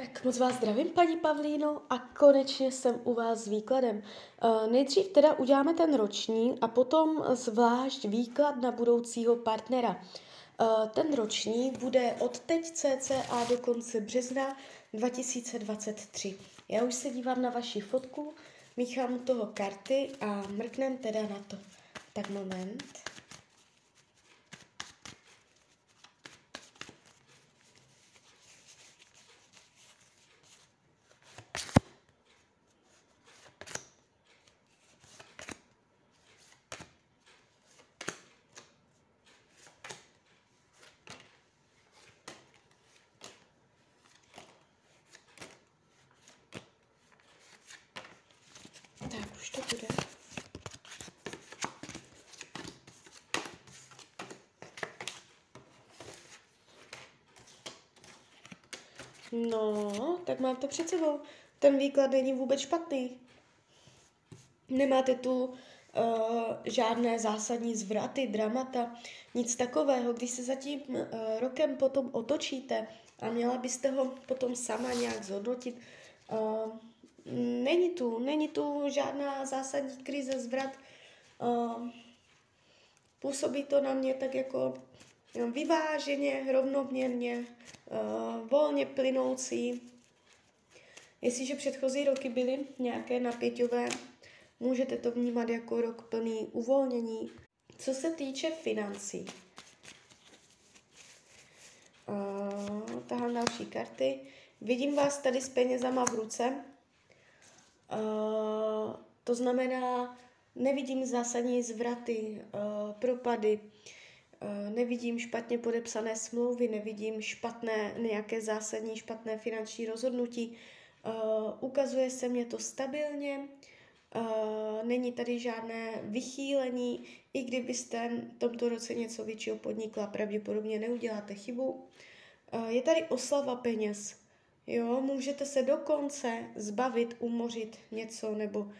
Tak moc vás zdravím, paní Pavlíno, a konečně jsem u vás s výkladem. Uh, nejdřív teda uděláme ten roční a potom zvlášť výklad na budoucího partnera. Uh, ten roční bude od teď cca do konce března 2023. Já už se dívám na vaši fotku, míchám toho karty a mrknem teda na to. Tak moment. Tak, to bude. No, tak mám to před sebou. Ten výklad není vůbec špatný. Nemáte tu uh, žádné zásadní zvraty, dramata, nic takového. Když se za tím uh, rokem potom otočíte a měla byste ho potom sama nějak zhodnotit, uh, není tu, není tu žádná zásadní krize, zvrat. Uh, působí to na mě tak jako vyváženě, rovnoměrně, uh, volně plynoucí. Jestliže předchozí roky byly nějaké napěťové, můžete to vnímat jako rok plný uvolnění. Co se týče financí, uh, tahám další karty. Vidím vás tady s penězama v ruce. Uh, to znamená, nevidím zásadní zvraty, uh, propady, uh, nevidím špatně podepsané smlouvy, nevidím špatné, nějaké zásadní špatné finanční rozhodnutí. Ukazuje se mě to stabilně, není tady žádné vychýlení, i kdybyste v tomto roce něco většího podnikla, pravděpodobně neuděláte chybu. Je tady oslava peněz, Jo, můžete se dokonce zbavit, umořit něco nebo uh,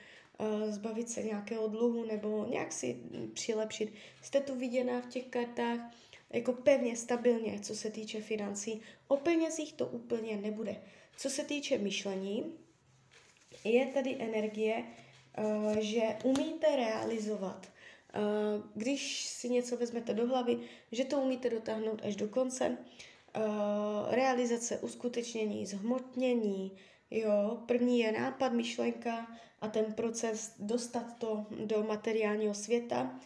zbavit se nějakého dluhu nebo nějak si přilepšit. Jste tu viděná v těch kartách jako pevně, stabilně, co se týče financí. O penězích to úplně nebude. Co se týče myšlení, je tady energie, uh, že umíte realizovat. Uh, když si něco vezmete do hlavy, že to umíte dotáhnout až do konce, realizace, uskutečnění, zhmotnění, jo, první je nápad, myšlenka a ten proces dostat to do materiálního světa.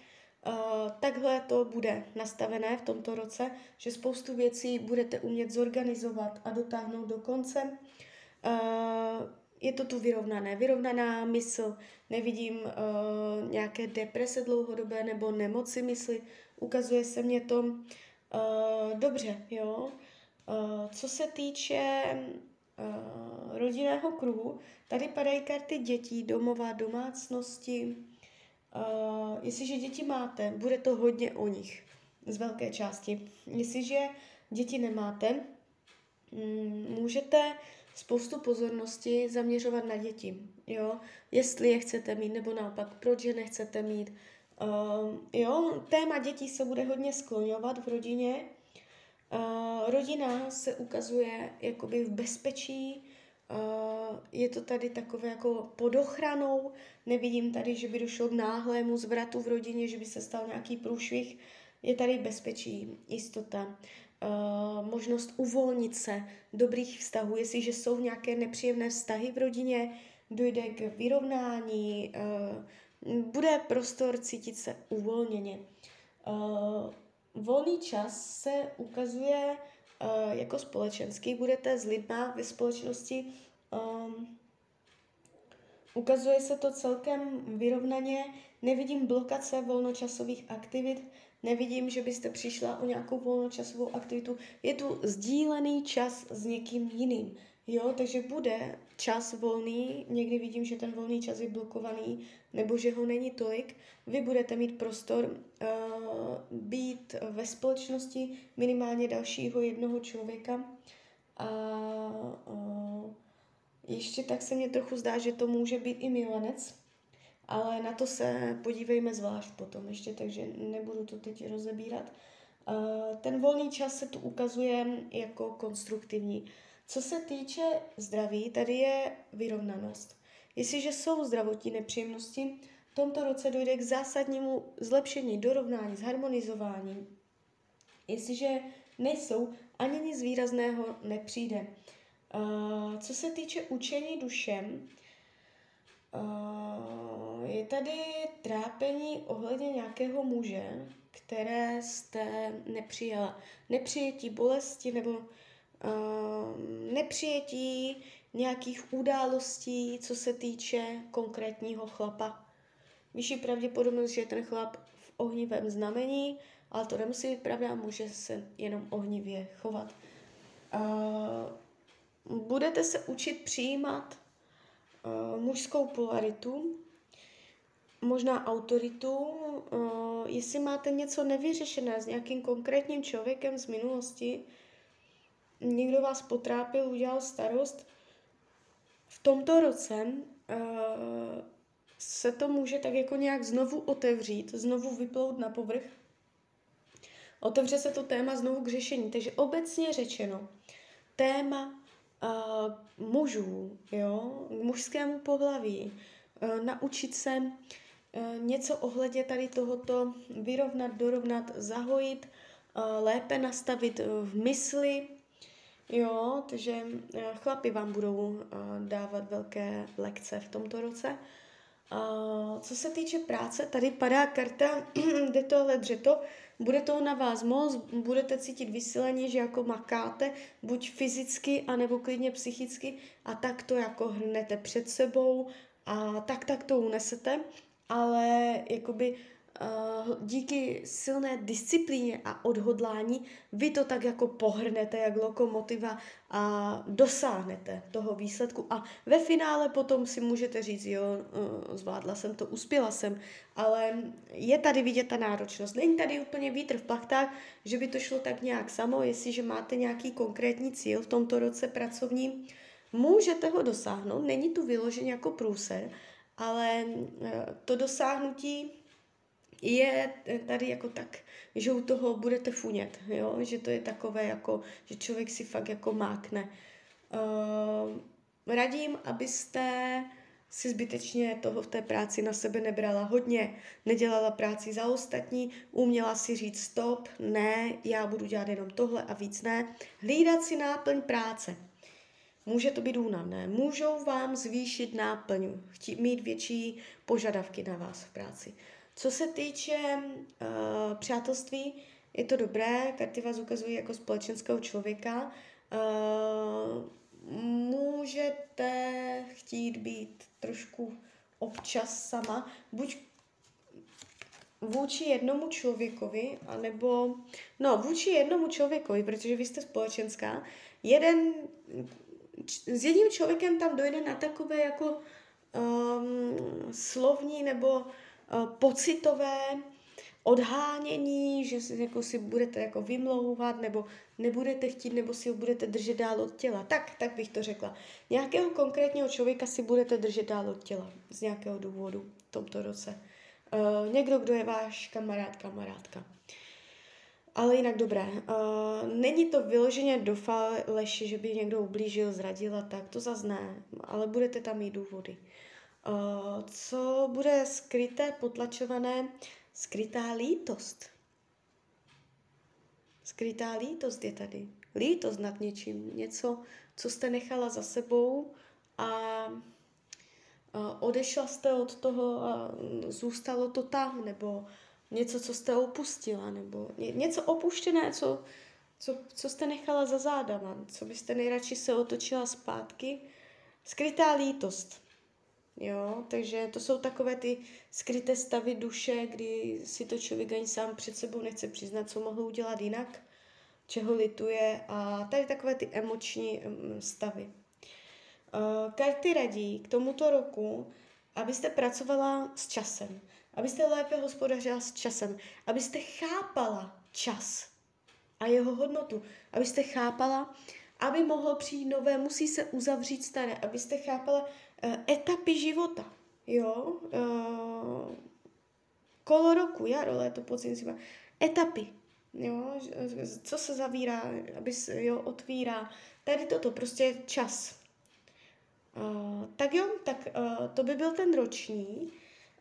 Uh, takhle to bude nastavené v tomto roce, že spoustu věcí budete umět zorganizovat a dotáhnout do konce. Uh, je to tu vyrovnané, vyrovnaná mysl, nevidím nějaké deprese dlouhodobé nebo nemoci mysli, ukazuje se mě to Uh, dobře, jo. Uh, co se týče uh, rodinného kruhu, tady padají karty dětí, domová, domácnosti. Uh, jestliže děti máte, bude to hodně o nich, z velké části. Jestliže děti nemáte, um, můžete spoustu pozornosti zaměřovat na děti. Jo? Jestli je chcete mít, nebo naopak, proč je nechcete mít, Uh, jo, téma dětí se bude hodně skloňovat v rodině. Uh, rodina se ukazuje jakoby v bezpečí, uh, je to tady takové jako pod ochranou, nevidím tady, že by došlo k náhlému zvratu v rodině, že by se stal nějaký průšvih, je tady bezpečí, jistota, uh, možnost uvolnit se, dobrých vztahů, jestliže jsou nějaké nepříjemné vztahy v rodině, dojde k vyrovnání, bude prostor cítit se uvolněně. Uh, volný čas se ukazuje uh, jako společenský. Budete s lidma ve společnosti. Um, ukazuje se to celkem vyrovnaně. Nevidím blokace volnočasových aktivit. Nevidím, že byste přišla o nějakou volnočasovou aktivitu. Je tu sdílený čas s někým jiným. Jo, takže bude čas volný, někdy vidím, že ten volný čas je blokovaný, nebo že ho není tolik. Vy budete mít prostor uh, být ve společnosti minimálně dalšího jednoho člověka. A uh, ještě tak se mně trochu zdá, že to může být i milenec, ale na to se podívejme zvlášť potom ještě, takže nebudu to teď rozebírat. Uh, ten volný čas se tu ukazuje jako konstruktivní Co se týče zdraví, tady je vyrovnanost. Jestliže jsou zdravotní nepříjemnosti, v tomto roce dojde k zásadnímu zlepšení, dorovnání, zharmonizování. Jestliže nejsou, ani nic výrazného nepřijde. Uh, co se týče učení dušem, uh, je tady trápení ohledně nějakého muže, které jste nepřijala. Nepřijetí bolesti nebo nepřijetí nějakých událostí, co se týče konkrétního chlapa. Vyšší pravděpodobnost, že ten chlap v ohnivém znamení, ale to nemusí být pravda, může se jenom ohnivě chovat. Uh, budete se učit přijímat uh, mužskou polaritu, možná autoritu, uh, jestli máte něco nevyřešené s nějakým konkrétním člověkem z minulosti, někdo vás potrápil, udělal starost, v tomto roce uh, se to může tak jako nějak znovu otevřít, znovu vyplout na povrch. Otevře se to téma znovu k řešení. Takže obecně řečeno, téma uh, mužů, jo, k mužskému pohlaví, uh, naučit se uh, něco ohledně tady tohoto vyrovnat, dorovnat, zahojit, uh, lépe nastavit v mysli, Jo, takže eh, chlapi vám budou eh, dávat velké lekce v tomto roce. Co se týče práce, tady padá karta, jde to ale dřeto, bude to na vás moc, budete cítit vysílení, že jako makáte, buď fyzicky, anebo klidně psychicky a tak to jako hrnete před sebou a tak tak to unesete, ale jakoby uh, díky silné disciplíně a odhodlání vy to tak jako pohrnete jak lokomotiva a dosáhnete toho výsledku. A ve finále potom si můžete říct, jo, uh, zvládla jsem to, uspěla jsem, ale je tady vidět ta náročnost. Není tady úplně vítr v plachtách, že by to šlo tak nějak samo, jestliže máte nějaký konkrétní cíl v tomto roce pracovním, můžete ho dosáhnout, není tu vyložený jako průser, ale uh, to dosáhnutí je tady jako tak, že u toho budete funět, jo? že to je takové jako, že člověk si fakt jako mákne. Uh, radím, abyste si zbytečně toho v té práci na sebe nebrala hodně, nedělala práci za ostatní, uměla si říct stop, ne, já budu dělat jenom tohle a víc ne. Hlídat si náplň práce. Může to být únavné, můžou vám zvýšit náplň, chtít mít větší požadavky na vás v práci. Co se týče uh, přátelství, je to dobré, karty vás ukazují jako společenského člověka. Uh, můžete chtít být trošku občas sama, buď vůči jednomu člověkovi, anebo, no, vůči jednomu člověkovi, protože vy jste společenská, jeden, s jedním člověkem tam dojde na takové jako um, slovní nebo pocitové odhánění, že si, jako si budete jako vymlouvat, nebo nebudete chtít, nebo si ho budete držet dál od těla. Tak, tak bych to řekla. Nějakého konkrétního člověka si budete držet dál od těla. Z nějakého důvodu v tomto roce. Uh, někdo, kdo je váš kamarád, kamarádka. Ale jinak dobré. Uh, není to vyloženě do faleši, že by někdo ublížil, zradil a tak, to zase ne, ale budete tam mít důvody. Eh, co bude skryté, potlačované? Skrytá lítost. Skrytá lítost je tady. Lítost nad něčím. Něco, co jste nechala za sebou a odešla jste od toho a zůstalo to tam, nebo něco, co jste opustila, nebo něco opuštěné, co, co, co jste nechala za zádama, co byste nejradši se otočila zpátky. Skrytá lítost. Jo, takže to jsou takové ty skryté stavy duše, kdy si to člověk ani sám před sebou nechce přiznat, co mohl udělat jinak, čeho lituje. A tady takové ty emoční stavy. Uh, karty radí k tomuto roku, abyste pracovala s časem, abyste lépe hospodařila s časem, abyste chápala čas a jeho hodnotu, abyste chápala, aby mohlo přijít nové, musí se uzavřít staré, abyste chápala, Eh, etapy života, jo, uh, kolo roku, jaro, léto, podzim, zima, etapy, jo, co se zavírá, aby se, jo, otvírá, tady toto, prostě čas. Uh, tak jo, tak uh, to by byl ten roční.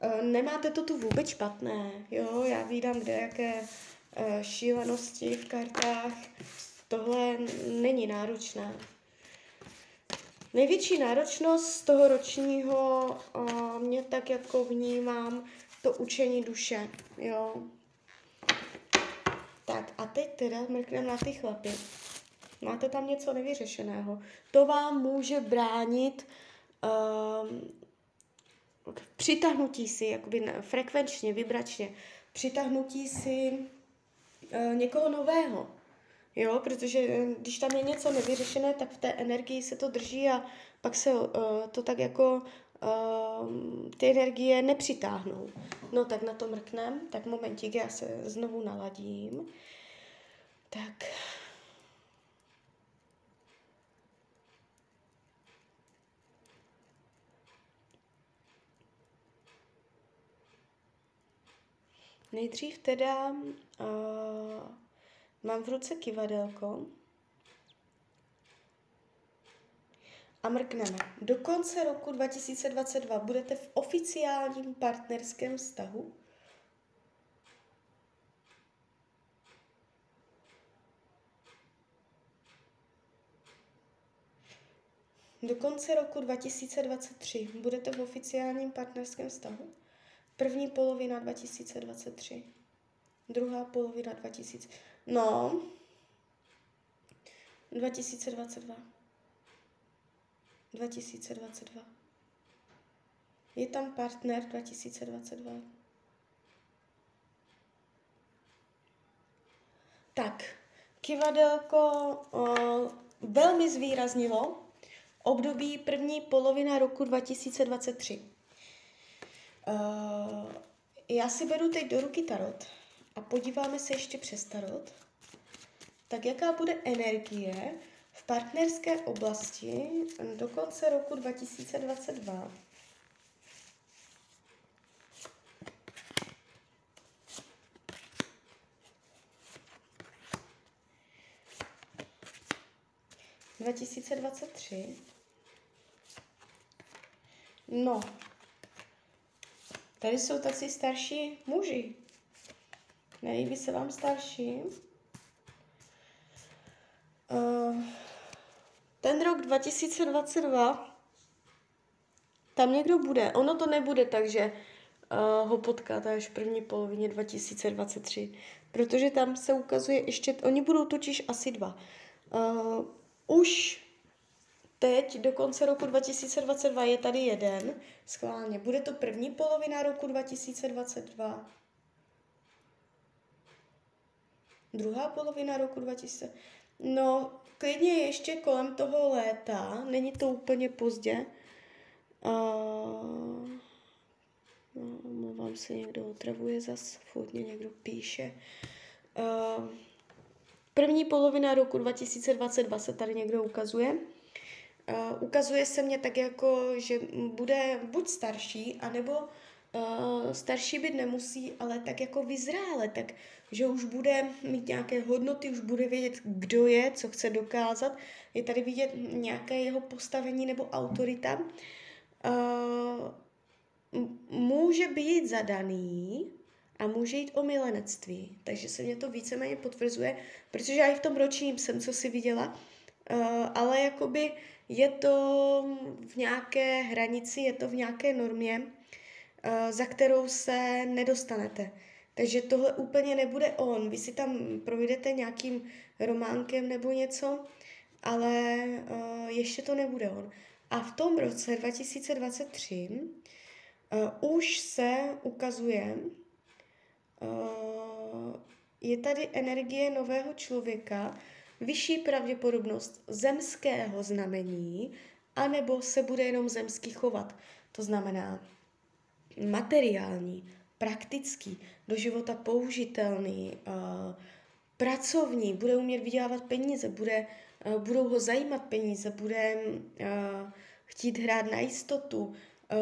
Uh, nemáte to tu vůbec špatné, jo, já vídám kde jaké uh, šílenosti v kartách. Tohle není náročné. Největší náročnost toho ročního mě tak jako vnímám to učení duše, jo. Tak a teď teda mrkneme na ty chlapy. Máte tam něco nevyřešeného. To vám může bránit um, přitahnutí si, jakoby frekvenčně, vibračně, přitahnutí si uh, někoho nového. Jo, protože eh, když tam je něco nevyřešené, tak v té energii se to drží a pak se uh, to tak jako uh, ty energie nepřitáhnou. No tak na to mrknem, tak momentík, já se znovu naladím. Tak. Nejdřív teda uh, mám v ruce kivadelko a mrkneme. Do konce roku 2022 budete v oficiálním partnerském vztahu. Do konce roku 2023 budete v oficiálním partnerském vztahu. První polovina 2023. Druhá polovina 2000. No, 2022. 2022. Je tam partner 2022. Tak, kivadelko o, velmi zvýraznilo období první polovina roku 2023. Uh, já si beru teď do ruky tarot a podíváme se ještě přes tarot. Tak jaká bude energie v partnerské oblasti do konce roku 2022? Dva tisíce dvacet tři. No, Tady jsou tací starší muži. Nelíbí se vám starší? Uh, ten rok 2022 tam někdo bude. Ono to nebude tak, že uh, ho potkáte až v první polovině 2023, protože tam se ukazuje ještě, oni budou totiž asi dva. Uh, už teď do konce roku 2022 je tady jeden, schválně. Bude to první polovina roku 2022. Druhá polovina roku 2000. No, klidně ještě kolem toho léta, není to úplně pozdě. Uh, no, omlouvám se, někdo otravuje zas, furt mě někdo píše. Uh, první polovina roku 2022 se tady někdo ukazuje. Uh, ukazuje se mně tak jako, že bude buď starší, anebo uh, starší být nemusí, ale tak jako vyzrále, tak že už bude mít nějaké hodnoty, už bude vědět, kdo je, co chce dokázat. Je tady vidět nějaké jeho postavení nebo autorita. Uh, může být zadaný a může jít o milenectví. Takže se mě to víceméně potvrzuje, protože já i v tom ročním jsem co si viděla, uh, ale jakoby je to v nějaké hranici, je to v nějaké normě, za kterou se nedostanete. Takže tohle úplně nebude on. Vy si tam projdete nějakým románkem nebo něco, ale uh, ještě to nebude on. A v tom roce 2023 uh, eh, už se ukazuje, uh, je tady energie nového člověka, vyšší pravděpodobnost zemského znamení, anebo se bude jenom zemský chovat. To znamená materiální, praktický, do života použitelný, uh, pracovní, bude umět vydělávat peníze, bude, uh, budou ho zajímat peníze, bude uh, chtít hrát na jistotu,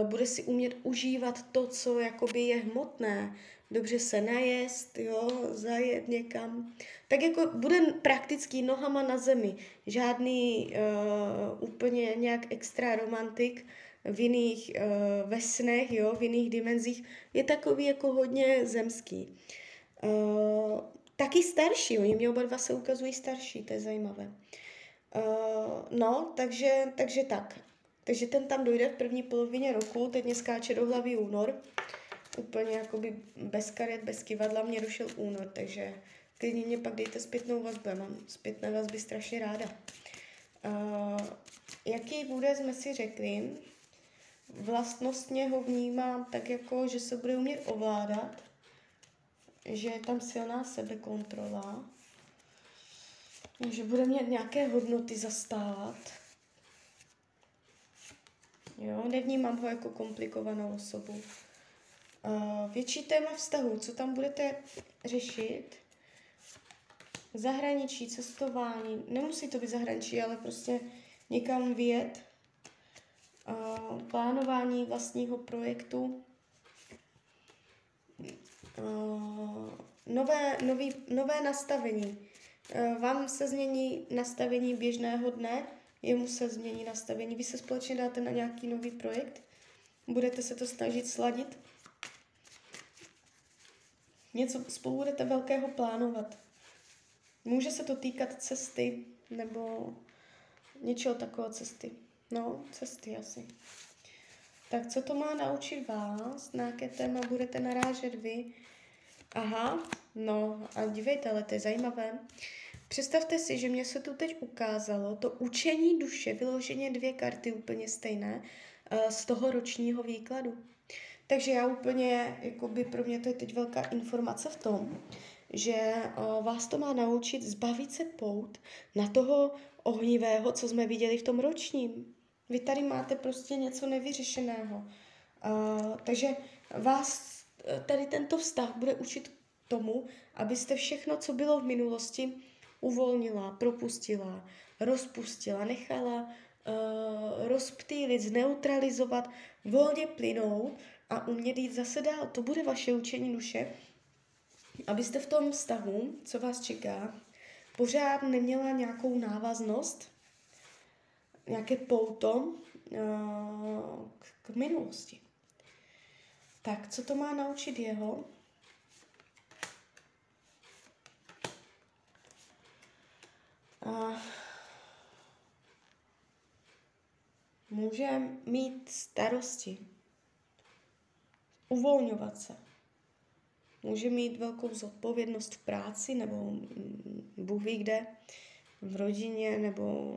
bude si umět užívat to, co jakoby je hmotné, dobře se najest, jo, zajet někam. Tak jako bude praktický nohama na zemi. Žádný uh, úplně nějak extra romantik v jiných uh, ve snech, jo, v jiných dimenzích. Je takový jako hodně zemský. Uh, taky starší, oni mě oba dva se ukazují starší, to je zajímavé. Uh, no, takže, takže tak. Takže ten tam dojde v první polovině roku, teď mě skáče do hlavy únor. Úplně jakoby bez karet, bez kivadla mě rušil únor, takže klidně mě pak dejte zpětnou vazbu, já mám zpětné vazby strašně ráda. Uh, jaký bude, jsme si řekli, vlastnostně ho vnímám tak jako, že se bude umět ovládat, že je tam silná sebekontrola, že bude mít nějaké hodnoty zastávat. Jo, nevnímám ho jako komplikovanou osobu. Větší téma vztahu, co tam budete řešit? Zahraničí, cestování, nemusí to být zahraničí, ale prostě někam vyjet, plánování vlastního projektu, nové, nový, nové nastavení. Vám se změní nastavení běžného dne, jemu se změní nastavení. Vy se společně dáte na nějaký nový projekt, budete se to snažit sladit. Něco spolu budete velkého plánovat. Může se to týkat cesty nebo něčeho takového cesty. No, cesty asi. Tak co to má naučit vás? Na jaké téma budete narážet vy? Aha, no a dívejte, ale to je zajímavé. Představte si, že mě se tu teď ukázalo to učení duše, vyloženě dvě karty úplně stejné, eh, z toho ročního výkladu. Takže já úplně, jakoby pro mě to je teď velká informace v tom, že uh, vás to má naučit zbavit se pout na toho ohnivého, co jsme viděli v tom ročním. Vy tady máte prostě něco nevyřešeného. Uh, takže vás tady tento vztah bude učit tomu, abyste všechno, co bylo v minulosti, uvolnila, propustila, rozpustila, nechala uh, rozptýlit, zneutralizovat, volně plynout a umět jít zase dál. To bude vaše učení duše, abyste v tom vztahu, co vás čeká, pořád neměla nějakou návaznost, nějaké pouto uh, k, minulosti. Tak, co to má naučit jeho? Uh, může mít starosti, uvolňovat se. Může mít velkou zodpovědnost v práci nebo Bůh ví kde, v rodině nebo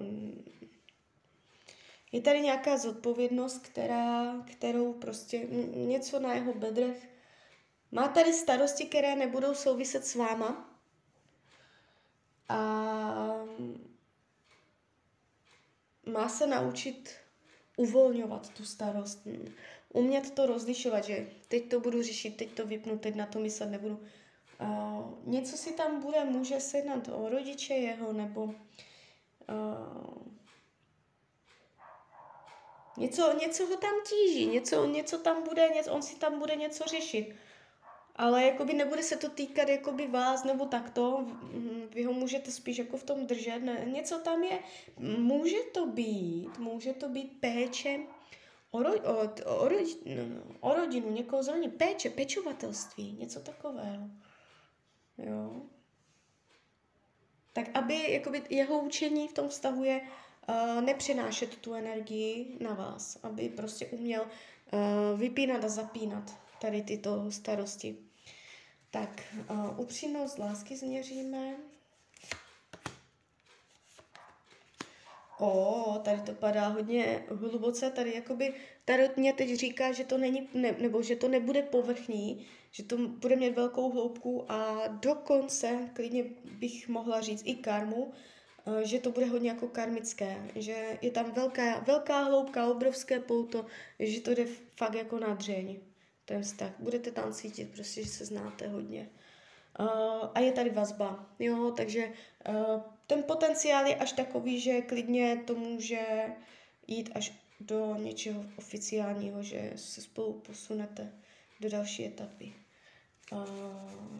je tady nějaká zodpovědnost, která, kterou prostě něco na jeho bedrech. Má tady starosti, které nebudou souviset s váma. A má se naučit uvolňovat tu starost umět to rozlišovat, že teď to budu řešit, teď to vypnu, teď na to myslet nebudu. Uh, něco si tam bude, může se jednat o rodiče jeho, nebo něco, něco ho tam tíží, něco, něco tam bude, něco, on si tam bude něco řešit. Ale jakoby nebude se to týkat jakoby vás nebo takto, vy ho můžete spíš jako v tom držet, ne, něco tam je, může to být, může to být péče, o, ro, o, o, rodi, no, o rodinu, někoho zraní, péče, pečovatelství, něco takového. Jo. Tak aby jakoby, jeho učení v tom vztahu je uh, nepřenášet tu energii na vás, aby prostě uměl uh, vypínat a zapínat tady tyto starosti. Tak, uh, upřímnost lásky změříme. O, tady to padá hodně hluboce, tady jakoby Tarot mě teď říká, že to není, ne, nebo že to nebude povrchní, že to bude mít velkou hloubku a dokonce, klidně bych mohla říct i karmu, že to bude hodně jako karmické, že je tam velká, velká hloubka, obrovské pouto, že to jde fakt jako na dřeň, ten vztah. Budete tam cítit prostě, že se znáte hodně. Uh, a je tady vazba, jo, takže uh, ten potenciál je až takový, že klidně to může jít až do něčeho oficiálního, že se spolu posunete do další etapy. Uh,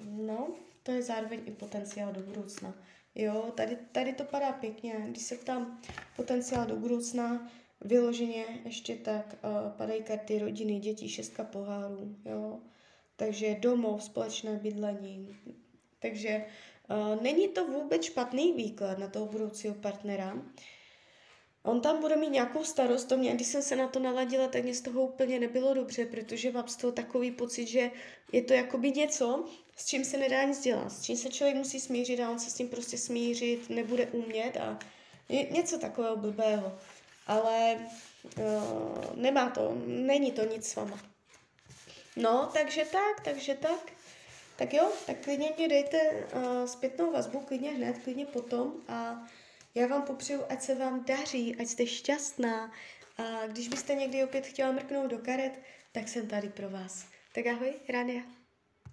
no, to je zároveň i potenciál do budoucna. Jo, tady, tady to padá pěkně. Když se ptám potenciál do budoucna, vyloženě ještě tak uh, padají karty rodiny, dětí, šestka pohárů, jo. Takže domov, společné bydlení. Takže uh, není to vůbec špatný výklad na toho budoucího partnera. On tam bude mít nějakou starost, to mě, když jsem se na to naladila, tak mě z toho úplně nebylo dobře, protože mám z toho takový pocit, že je to jakoby něco, s čím se nedá nic dělat, s čím se člověk musí smířit a on se s tím prostě smířit nebude umět a něco takového blbého. Ale uh, nemá to, není to nic s váma. No, takže tak, takže tak. Tak jo, tak klidně mě dejte uh, zpětnou vazbu, klidně hned, klidně potom a já vám popřeju, ať se vám daří, ať jste šťastná a když byste někdy opět chtěla mrknout do karet, tak jsem tady pro vás. Tak ahoj, Rania.